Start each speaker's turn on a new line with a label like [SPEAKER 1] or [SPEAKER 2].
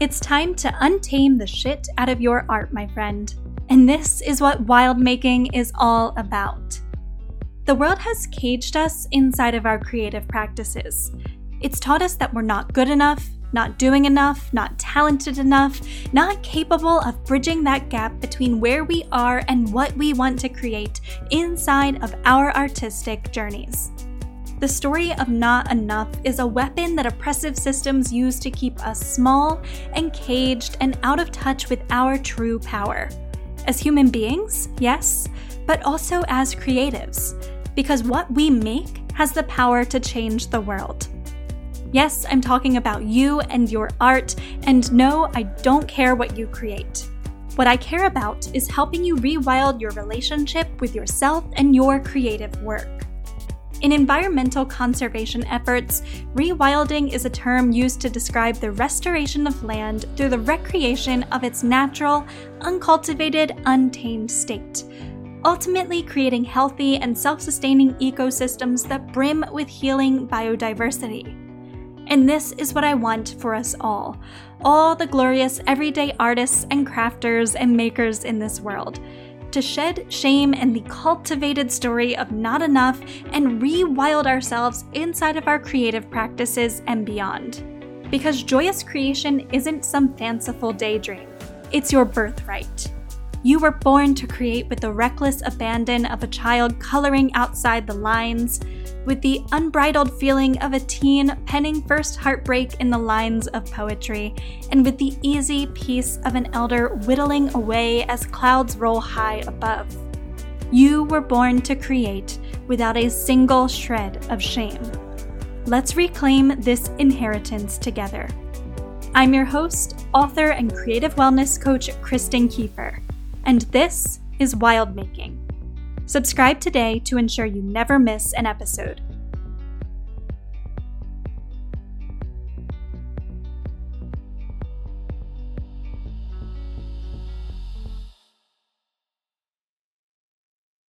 [SPEAKER 1] It's time to untame the shit out of your art, my friend. And this is what Wildmaking is all about. The world has caged us inside of our creative practices. It's taught us that we're not good enough, not doing enough, not talented enough, not capable of bridging that gap between where we are and what we want to create inside of our artistic journeys. The story of not enough is a weapon that oppressive systems use to keep us small and caged and out of touch with our true power. As human beings, yes, but also as creatives, because what we make has the power to change the world. Yes, I'm talking about you and your art, and no, I don't care what you create. What I care about is helping you rewild your relationship with yourself and your creative work. In environmental conservation efforts, rewilding is a term used to describe the restoration of land through the recreation of its natural, uncultivated, untamed state, ultimately creating healthy and self sustaining ecosystems that brim with healing biodiversity. And this is what I want for us all all the glorious everyday artists and crafters and makers in this world to shed shame and the cultivated story of not enough and rewild ourselves inside of our creative practices and beyond. Because joyous creation isn't some fanciful daydream, it's your birthright. You were born to create with the reckless abandon of a child coloring outside the lines, with the unbridled feeling of a teen penning first heartbreak in the lines of poetry, and with the easy peace of an elder whittling away as clouds roll high above. You were born to create without a single shred of shame. Let's reclaim this inheritance together. I'm your host, author, and creative wellness coach, Kristen Kieffer, and this is Wildmaking Subscribe today to ensure you never miss an episode.